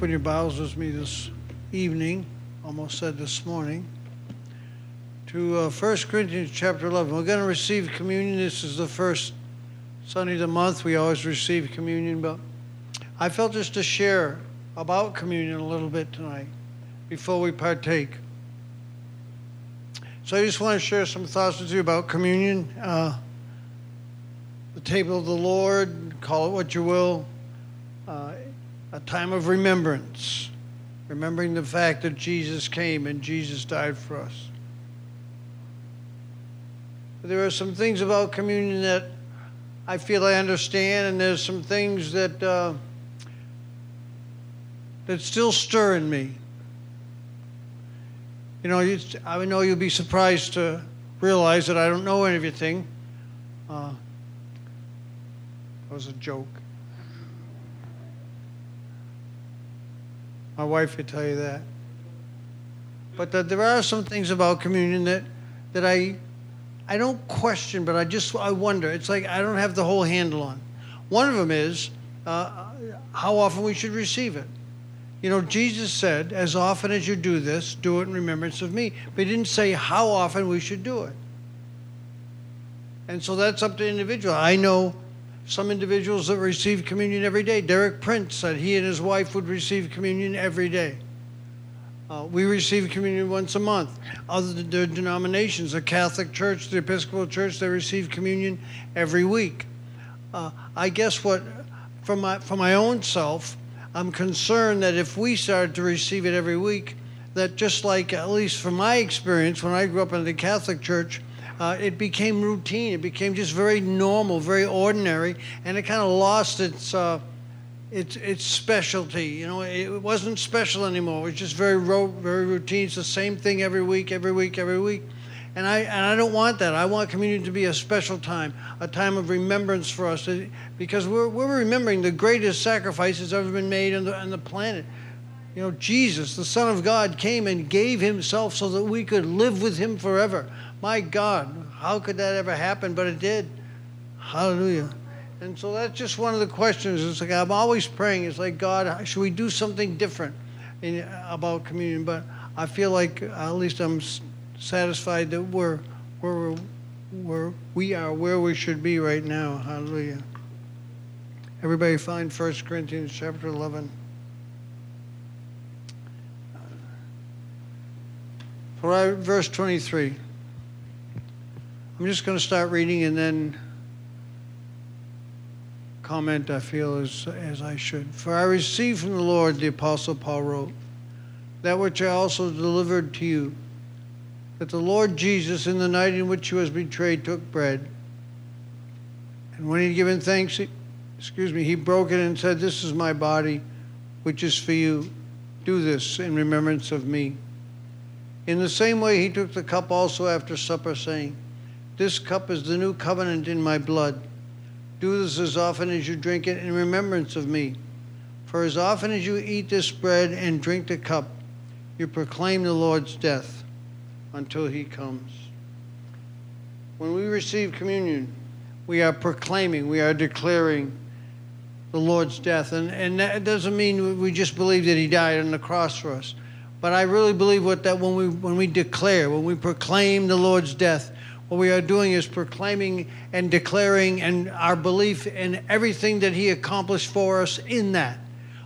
Open your Bibles with me this evening, almost said this morning, to uh, 1 Corinthians chapter 11. We're going to receive communion. This is the first Sunday of the month. We always receive communion, but I felt just to share about communion a little bit tonight before we partake. So I just want to share some thoughts with you about communion, uh, the table of the Lord, call it what you will. A time of remembrance, remembering the fact that Jesus came and Jesus died for us. There are some things about communion that I feel I understand, and there's some things that uh, that still stir in me. You know, I know you'll be surprised to realize that I don't know everything. Uh, that was a joke. My wife would tell you that. But that there are some things about communion that, that I, I don't question, but I just I wonder. It's like I don't have the whole handle on. One of them is uh, how often we should receive it. You know, Jesus said, as often as you do this, do it in remembrance of me. But he didn't say how often we should do it. And so that's up to the individual. I know some individuals that receive communion every day. Derek Prince said he and his wife would receive communion every day. Uh, we receive communion once a month. Other the denominations, the Catholic Church, the Episcopal Church, they receive communion every week. Uh, I guess what, for my, for my own self, I'm concerned that if we started to receive it every week, that just like, at least from my experience, when I grew up in the Catholic Church, uh, it became routine. It became just very normal, very ordinary, and it kind of lost its uh, its its specialty. You know, it wasn't special anymore. It was just very ro- very routine. It's the same thing every week, every week, every week. And I and I don't want that. I want community to be a special time, a time of remembrance for us, because we're we're remembering the greatest sacrifice that's ever been made on the on the planet. You know, Jesus, the Son of God, came and gave Himself so that we could live with Him forever. My God, how could that ever happen? But it did. Hallelujah. And so that's just one of the questions. It's like I'm always praying. It's like God, should we do something different in, about communion? But I feel like at least I'm satisfied that we're we're where we are where we should be right now. Hallelujah. Everybody find 1 Corinthians chapter 11. Verse 23. I'm just going to start reading and then comment I feel as, as I should. For I received from the Lord, the Apostle Paul wrote, that which I also delivered to you, that the Lord Jesus, in the night in which he was betrayed, took bread. And when he had given thanks, excuse me, he broke it and said, This is my body, which is for you. Do this in remembrance of me. In the same way, he took the cup also after supper, saying, this cup is the new covenant in my blood. Do this as often as you drink it in remembrance of me. For as often as you eat this bread and drink the cup, you proclaim the Lord's death until he comes. When we receive communion, we are proclaiming, we are declaring the Lord's death. And, and that doesn't mean we just believe that he died on the cross for us. But I really believe what that when we when we declare, when we proclaim the Lord's death, what we are doing is proclaiming and declaring and our belief in everything that he accomplished for us in that.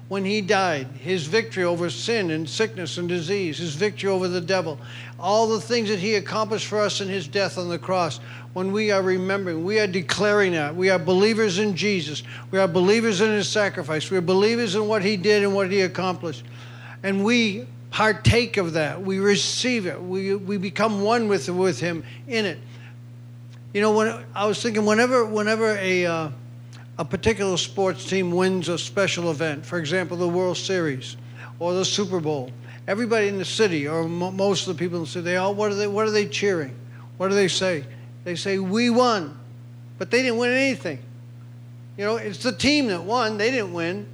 When he died, his victory over sin and sickness and disease, his victory over the devil, all the things that he accomplished for us in his death on the cross, when we are remembering, we are declaring that. We are believers in Jesus. We are believers in his sacrifice. We are believers in what he did and what he accomplished. And we partake of that. We receive it. We, we become one with, with him in it. You know, when I was thinking, whenever whenever a uh, a particular sports team wins a special event, for example, the World Series, or the Super Bowl, everybody in the city or most of the people in the city, they all what are they what are they cheering? What do they say? They say we won, but they didn't win anything. You know, it's the team that won. They didn't win,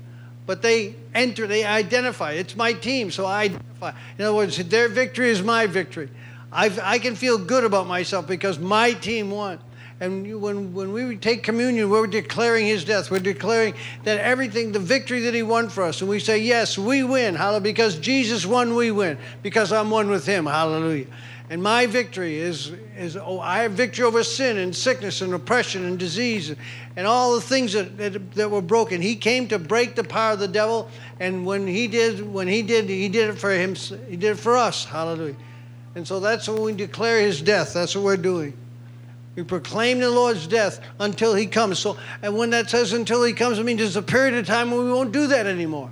but they enter. They identify. It's my team, so I identify. In other words, their victory is my victory. I I can feel good about myself because my team won. And when, when we take communion, we're declaring his death. We're declaring that everything, the victory that he won for us. And we say, yes, we win. Hallelujah. Because Jesus won, we win. Because I'm one with him. Hallelujah. And my victory is, is oh, I have victory over sin and sickness and oppression and disease and all the things that, that, that were broken. He came to break the power of the devil. And when he did, when he did, he did it for him. He did it for us. Hallelujah. And so that's when we declare his death. That's what we're doing. We proclaim the Lord's death until he comes. So, and when that says until he comes, it means there's a period of time when we won't do that anymore.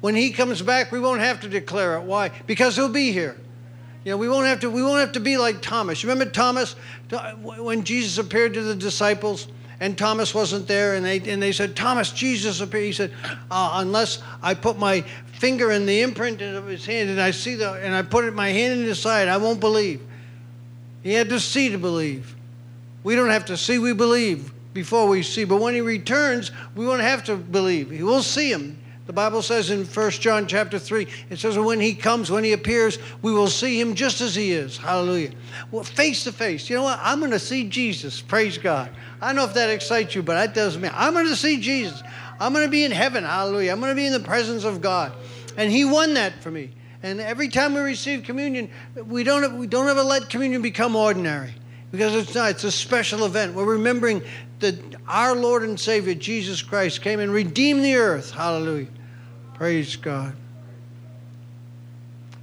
When he comes back, we won't have to declare it. Why? Because he'll be here. You know, we won't have to. We won't have to be like Thomas. Remember Thomas when Jesus appeared to the disciples, and Thomas wasn't there, and they and they said, "Thomas, Jesus appeared." He said, uh, "Unless I put my finger in the imprint of his hand, and I see the, and I put it my hand in his side, I won't believe." He had to see to believe. We don't have to see, we believe before we see. But when he returns, we won't have to believe. We'll see him. The Bible says in 1 John chapter 3, it says, when he comes, when he appears, we will see him just as he is. Hallelujah. Well, face to face. You know what? I'm going to see Jesus. Praise God. I don't know if that excites you, but that does me. I'm going to see Jesus. I'm going to be in heaven. Hallelujah. I'm going to be in the presence of God. And he won that for me. And every time we receive communion, we don't, we don't ever let communion become ordinary because it's not. It's a special event. We're remembering that our Lord and Savior, Jesus Christ, came and redeemed the earth. Hallelujah. Praise God.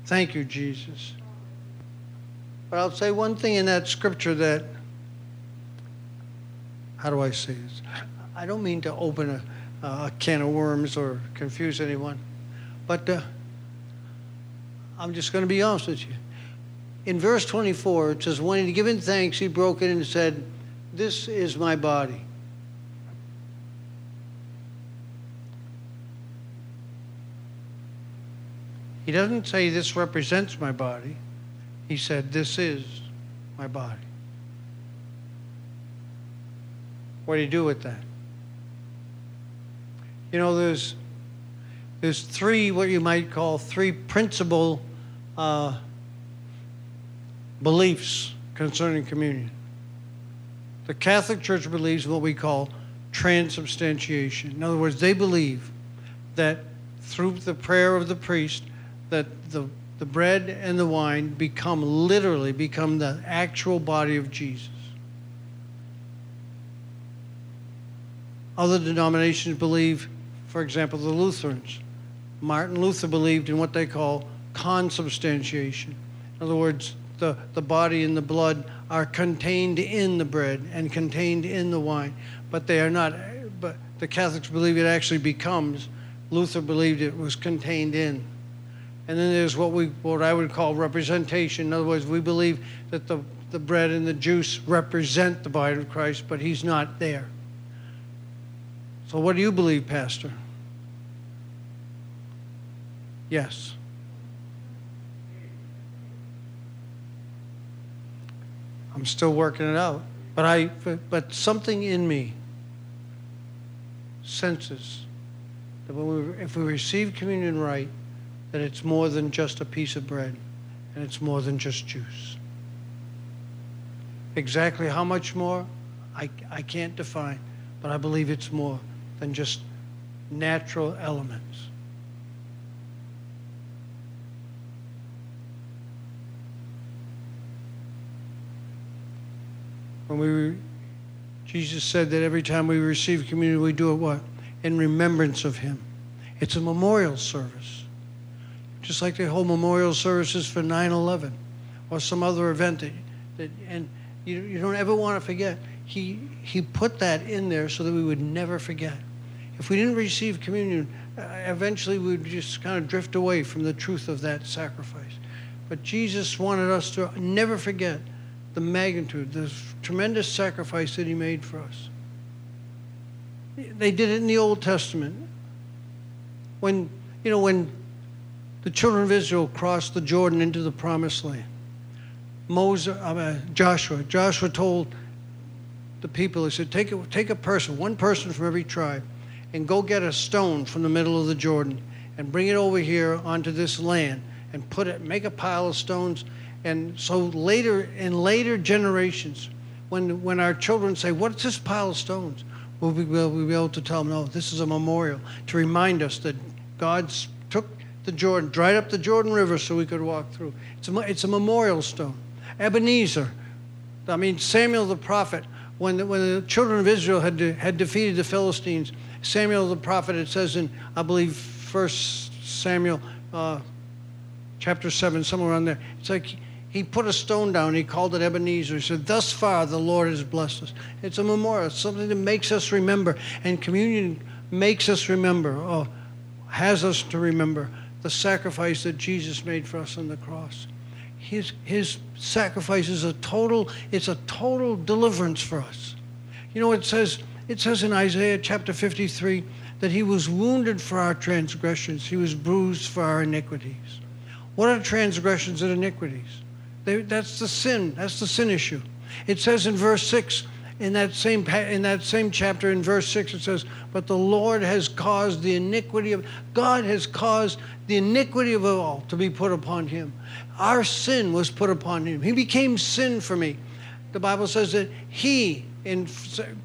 Thank you, Jesus. But I'll say one thing in that scripture that, how do I say this? I don't mean to open a, a can of worms or confuse anyone, but uh, I'm just going to be honest with you in verse 24, it says, When he had given thanks, he broke it and said, This is my body. He doesn't say, This represents my body. He said, This is my body. What do you do with that? You know, there's, there's three, what you might call three principal uh, beliefs concerning communion. The Catholic Church believes what we call transubstantiation. In other words, they believe that through the prayer of the priest, that the, the bread and the wine become literally become the actual body of Jesus. Other denominations believe, for example, the Lutherans. Martin Luther believed in what they call consubstantiation. In other words, the, the body and the blood are contained in the bread and contained in the wine, but they are not. But the Catholics believe it actually becomes. Luther believed it was contained in. And then there's what we what I would call representation. In other words, we believe that the, the bread and the juice represent the body of Christ, but he's not there. So what do you believe, Pastor? Yes. I'm still working it out. But I but something in me senses that when we, if we receive communion right, that it's more than just a piece of bread and it's more than just juice. Exactly how much more, I, I can't define, but I believe it's more than just natural elements. When we, Jesus said that every time we receive communion, we do it what? In remembrance of Him. It's a memorial service. Just like they hold memorial services for 9 11 or some other event that, that and you, you don't ever want to forget. He, he put that in there so that we would never forget. If we didn't receive communion, uh, eventually we would just kind of drift away from the truth of that sacrifice. But Jesus wanted us to never forget the magnitude, the tremendous sacrifice that he made for us. They did it in the Old Testament. When, you know, when the children of Israel crossed the Jordan into the promised land. Moses, uh, Joshua, Joshua told the people, he said, take a, take a person, one person from every tribe, and go get a stone from the middle of the Jordan and bring it over here onto this land and put it, make a pile of stones. And so later, in later generations, when, when our children say, what's this pile of stones? We'll be, we'll be able to tell them, no, this is a memorial to remind us that God took the Jordan, dried up the Jordan River so we could walk through. It's a, it's a memorial stone. Ebenezer, I mean, Samuel the prophet, when the, when the children of Israel had, de, had defeated the Philistines, Samuel the prophet, it says in, I believe, First Samuel uh, chapter 7, somewhere around there, it's like he put a stone down. He called it Ebenezer. He said, Thus far the Lord has blessed us. It's a memorial, something that makes us remember. And communion makes us remember, or has us to remember, the sacrifice that Jesus made for us on the cross. His, his sacrifice is a total, it's a total deliverance for us. You know, it says, it says in Isaiah chapter 53 that he was wounded for our transgressions, he was bruised for our iniquities. What are transgressions and iniquities? They, that's the sin. That's the sin issue. It says in verse 6, in that same in that same chapter in verse 6 it says but the lord has caused the iniquity of god has caused the iniquity of all to be put upon him our sin was put upon him he became sin for me the bible says that he in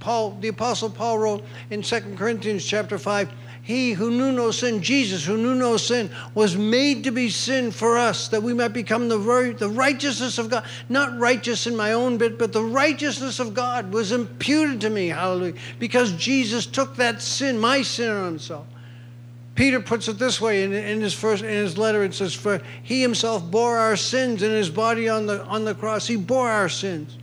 paul the apostle paul wrote in 2 corinthians chapter 5 he who knew no sin, Jesus, who knew no sin, was made to be sin for us, that we might become the, the righteousness of God. Not righteous in my own bit, but the righteousness of God was imputed to me. Hallelujah. Because Jesus took that sin, my sin, on himself. Peter puts it this way in, in, his first in his letter. It says, "For he himself bore our sins in his body on the on the cross. He bore our sins."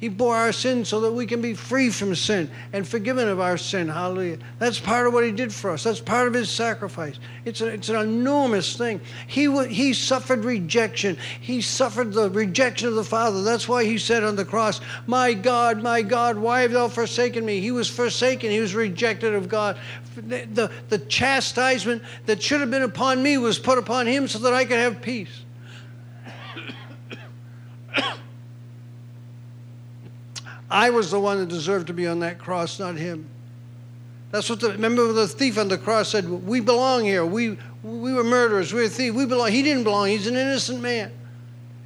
He bore our sins so that we can be free from sin and forgiven of our sin. Hallelujah. That's part of what he did for us. That's part of his sacrifice. It's, a, it's an enormous thing. He, he suffered rejection. He suffered the rejection of the Father. That's why he said on the cross, My God, my God, why have thou forsaken me? He was forsaken. He was rejected of God. The, the, the chastisement that should have been upon me was put upon him so that I could have peace. I was the one that deserved to be on that cross, not him. That's what the remember the thief on the cross said, We belong here. We we were murderers, we were thieves, we belong. He didn't belong, he's an innocent man.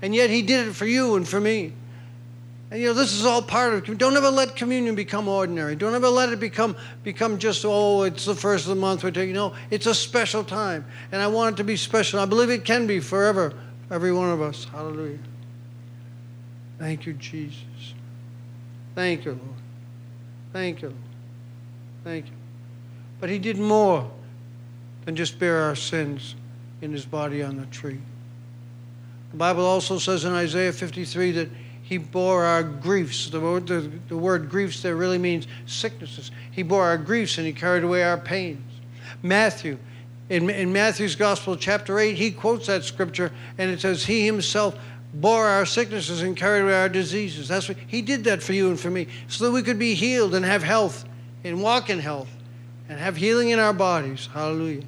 And yet he did it for you and for me. And you know, this is all part of don't ever let communion become ordinary. Don't ever let it become become just, oh, it's the first of the month we're taking. No, it's a special time. And I want it to be special. I believe it can be forever, every one of us. Hallelujah. Thank you, Jesus. Thank you, Lord. Thank you, Lord. Thank you. But he did more than just bear our sins in his body on the tree. The Bible also says in Isaiah 53 that he bore our griefs. The word, the, the word griefs there really means sicknesses. He bore our griefs and he carried away our pains. Matthew, in, in Matthew's Gospel, chapter 8, he quotes that scripture and it says, He himself bore our sicknesses and carried away our diseases. That's what he did that for you and for me, so that we could be healed and have health and walk in health and have healing in our bodies. Hallelujah.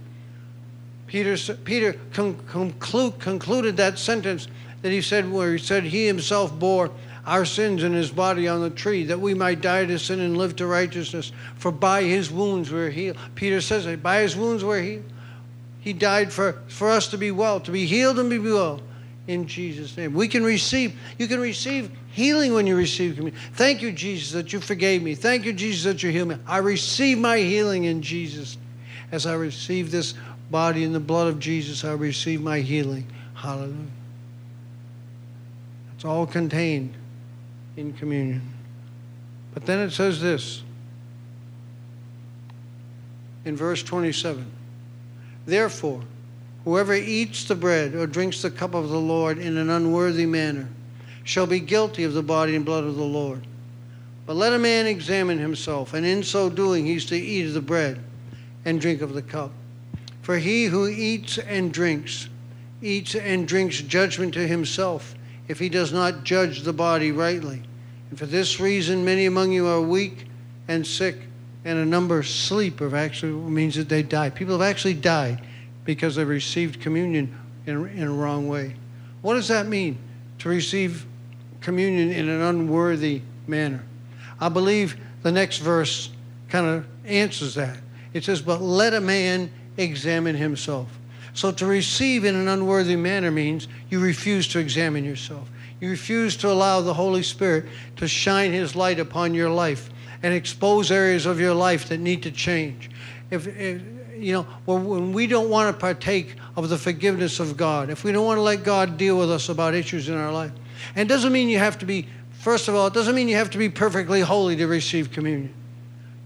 Peter, Peter conclude, concluded that sentence that he said, where he said, He himself bore our sins in his body on the tree, that we might die to sin and live to righteousness. For by his wounds we're healed. Peter says by his wounds we're healed. He died for, for us to be well, to be healed and be well in Jesus' name. We can receive, you can receive healing when you receive communion. Thank you, Jesus, that you forgave me. Thank you, Jesus, that you healed me. I receive my healing in Jesus. As I receive this body in the blood of Jesus, I receive my healing. Hallelujah. It's all contained in communion. But then it says this in verse 27 Therefore, Whoever eats the bread or drinks the cup of the Lord in an unworthy manner shall be guilty of the body and blood of the Lord. But let a man examine himself, and in so doing he's to eat of the bread and drink of the cup. For he who eats and drinks, eats and drinks judgment to himself, if he does not judge the body rightly. And for this reason, many among you are weak and sick, and a number sleep, or actually means that they die. People have actually died because they received communion in, in a wrong way. What does that mean to receive communion in an unworthy manner? I believe the next verse kind of answers that. It says, But let a man examine himself. So to receive in an unworthy manner means you refuse to examine yourself. You refuse to allow the Holy Spirit to shine His light upon your life and expose areas of your life that need to change. If, if you know, when we don't want to partake of the forgiveness of God, if we don't want to let God deal with us about issues in our life, and it doesn't mean you have to be, first of all, it doesn't mean you have to be perfectly holy to receive communion.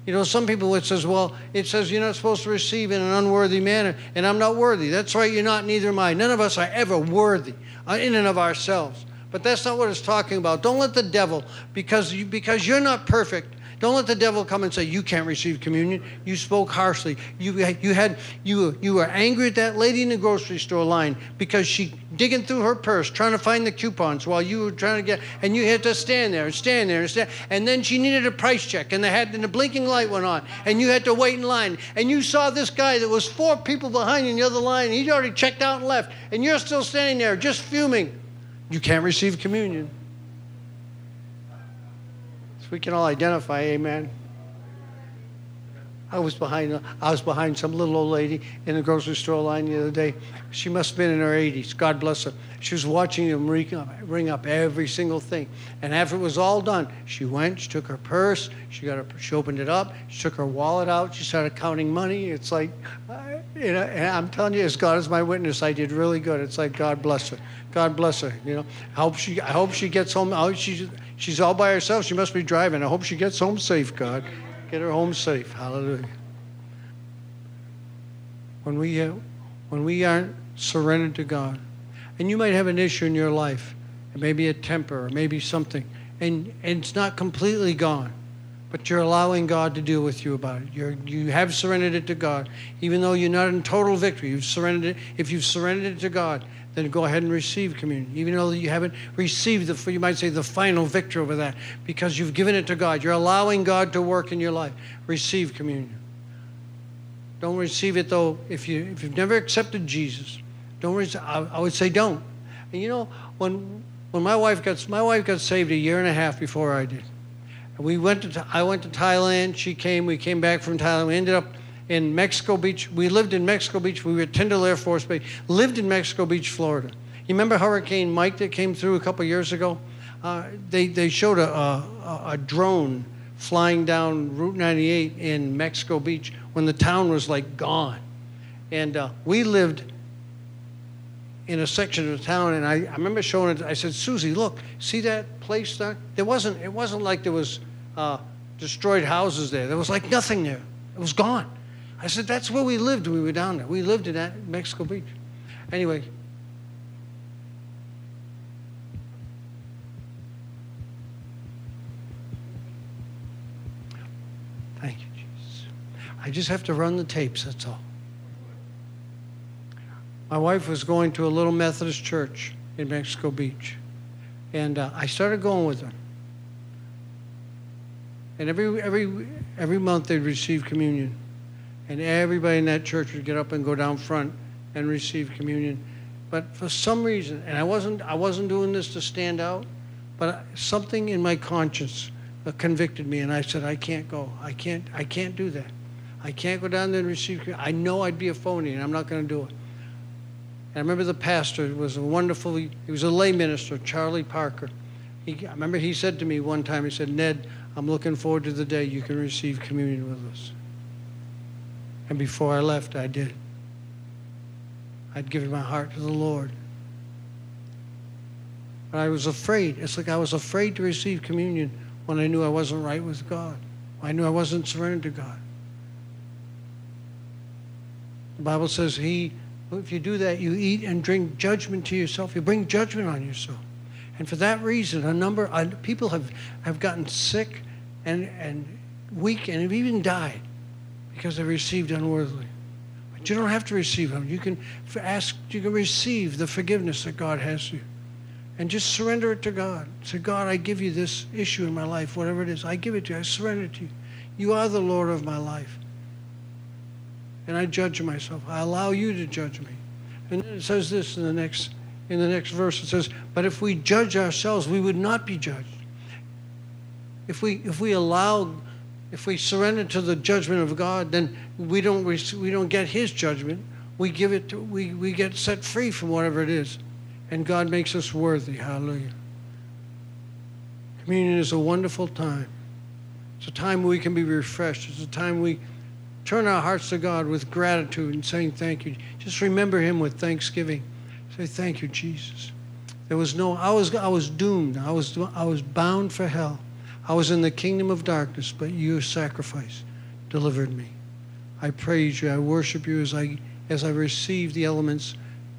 You know, some people it says, well, it says you're not supposed to receive in an unworthy manner, and I'm not worthy. That's right, you're not, neither am I. None of us are ever worthy uh, in and of ourselves. But that's not what it's talking about. Don't let the devil, because you, because you're not perfect, don't let the devil come and say you can't receive communion. You spoke harshly. You, you had you you were angry at that lady in the grocery store line because she digging through her purse trying to find the coupons while you were trying to get and you had to stand there and stand there and stand and then she needed a price check and the had and the blinking light went on and you had to wait in line and you saw this guy that was four people behind you in the other line and he'd already checked out and left and you're still standing there just fuming. You can't receive communion we can all identify, amen. I was behind I was behind some little old lady in the grocery store line the other day. She must have been in her 80s. God bless her. She was watching them ring up, ring up every single thing. And after it was all done, she went, she took her purse, she got her, she opened it up, she took her wallet out, she started counting money. It's like, uh, you know, and I'm telling you, as God is my witness, I did really good. It's like God bless her. God bless her. You know, I hope she I hope she gets home. I hope she She's all by herself. She must be driving. I hope she gets home safe, God. Get her home safe. Hallelujah. When we, uh, when we aren't surrendered to God, and you might have an issue in your life, it may be a temper, or maybe something, and, and it's not completely gone, but you're allowing God to deal with you about it. You're, you have surrendered it to God, even though you're not in total victory. You've surrendered it. If you've surrendered it to God, then go ahead and receive communion. Even though you haven't received the, you might say, the final victory over that, because you've given it to God. You're allowing God to work in your life. Receive communion. Don't receive it though if you if you've never accepted Jesus. Don't. I, I would say don't. And you know when when my wife got my wife got saved a year and a half before I did. We went to I went to Thailand. She came. We came back from Thailand. We ended up in Mexico Beach. We lived in Mexico Beach. We were at Tyndall Air Force Base. Lived in Mexico Beach, Florida. You remember Hurricane Mike that came through a couple years ago? Uh, they, they showed a, a, a drone flying down Route 98 in Mexico Beach when the town was like gone. And uh, we lived in a section of the town, and I, I remember showing it. I said, Susie, look, see that place there? There wasn't. It wasn't like there was uh, destroyed houses there. There was like nothing there. It was gone. I said, that's where we lived we were down there. We lived in that Mexico Beach. Anyway, thank you, Jesus. I just have to run the tapes, that's all. My wife was going to a little Methodist church in Mexico Beach, and uh, I started going with her. And every, every, every month they'd receive communion and everybody in that church would get up and go down front and receive communion. But for some reason, and I wasn't, I wasn't doing this to stand out, but something in my conscience convicted me, and I said, I can't go. I can't, I can't do that. I can't go down there and receive. communion. I know I'd be a phony, and I'm not going to do it. And I remember the pastor was a wonderful. He was a lay minister, Charlie Parker. He, I remember he said to me one time, he said, Ned, I'm looking forward to the day you can receive communion with us. And before I left, I did. I'd given my heart to the Lord. But I was afraid. It's like I was afraid to receive communion when I knew I wasn't right with God. I knew I wasn't surrendered to God. The Bible says he if you do that, you eat and drink judgment to yourself. You bring judgment on yourself. And for that reason, a number of people have, have gotten sick and, and weak and have even died because they received unworthily. But you don't have to receive them. You can ask, you can receive the forgiveness that God has for you. And just surrender it to God. Say, God, I give you this issue in my life, whatever it is. I give it to you. I surrender it to you. You are the Lord of my life. and I judge myself. I allow you to judge me. And then it says this in the next in the next verse. It says, "But if we judge ourselves, we would not be judged." If we if we allow if we surrender to the judgment of God, then we don't we don't get His judgment. We give it to, we we get set free from whatever it is, and God makes us worthy. Hallelujah. Communion is a wonderful time. It's a time we can be refreshed. It's a time we turn our hearts to God with gratitude and saying thank you. Just remember Him with thanksgiving. Say thank you, Jesus. There was no. I was. I was doomed. I was. I was bound for hell. I was in the kingdom of darkness, but your sacrifice delivered me. I praise you. I worship you as I as I receive the elements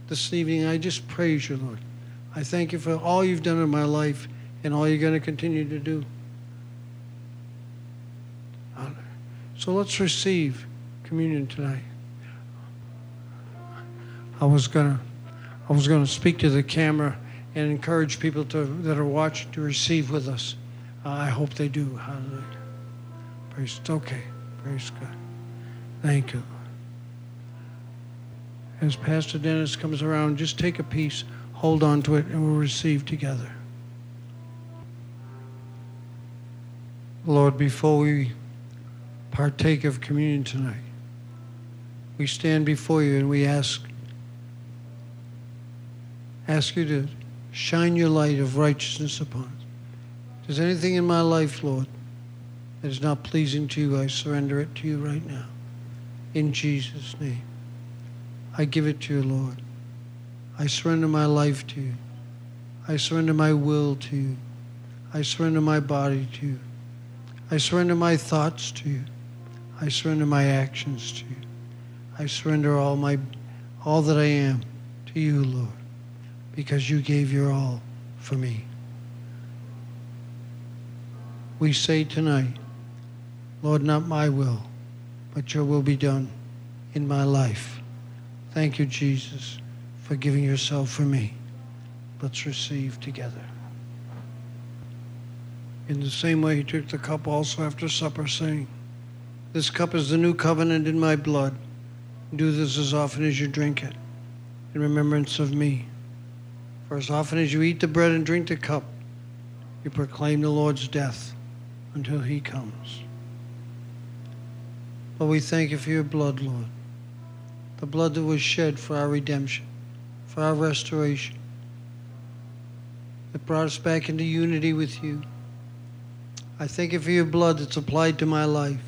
this evening. I just praise you, Lord. I thank you for all you've done in my life and all you're going to continue to do. So let's receive communion tonight. I was gonna, I was gonna speak to the camera and encourage people to that are watching to receive with us. Uh, I hope they do. Hallelujah. Praise. Okay. Praise God. Thank you. As Pastor Dennis comes around, just take a piece, hold on to it, and we'll receive together. Lord, before we partake of communion tonight, we stand before you and we ask ask you to shine your light of righteousness upon us. If there's anything in my life, Lord, that is not pleasing to you, I surrender it to you right now. In Jesus' name. I give it to you, Lord. I surrender my life to you. I surrender my will to you. I surrender my body to you. I surrender my thoughts to you. I surrender my actions to you. I surrender all my all that I am to you, Lord, because you gave your all for me. We say tonight, Lord, not my will, but your will be done in my life. Thank you, Jesus, for giving yourself for me. Let's receive together. In the same way, he took the cup also after supper, saying, This cup is the new covenant in my blood. Do this as often as you drink it, in remembrance of me. For as often as you eat the bread and drink the cup, you proclaim the Lord's death until he comes. But we thank you for your blood, Lord. The blood that was shed for our redemption, for our restoration, that brought us back into unity with you. I thank you for your blood that's applied to my life,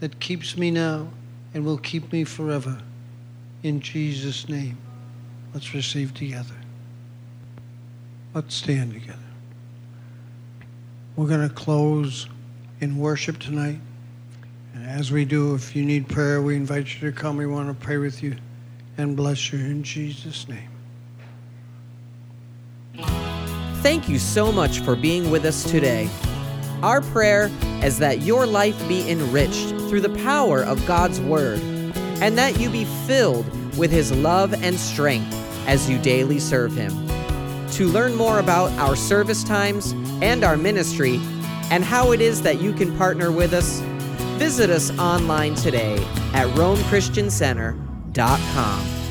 that keeps me now and will keep me forever. In Jesus' name, let's receive together. Let's stand together. We're going to close in worship tonight. And as we do, if you need prayer, we invite you to come. We want to pray with you and bless you in Jesus' name. Thank you so much for being with us today. Our prayer is that your life be enriched through the power of God's Word, and that you be filled with His love and strength as you daily serve Him. To learn more about our service times and our ministry, and how it is that you can partner with us, visit us online today at RomeChristianCenter.com.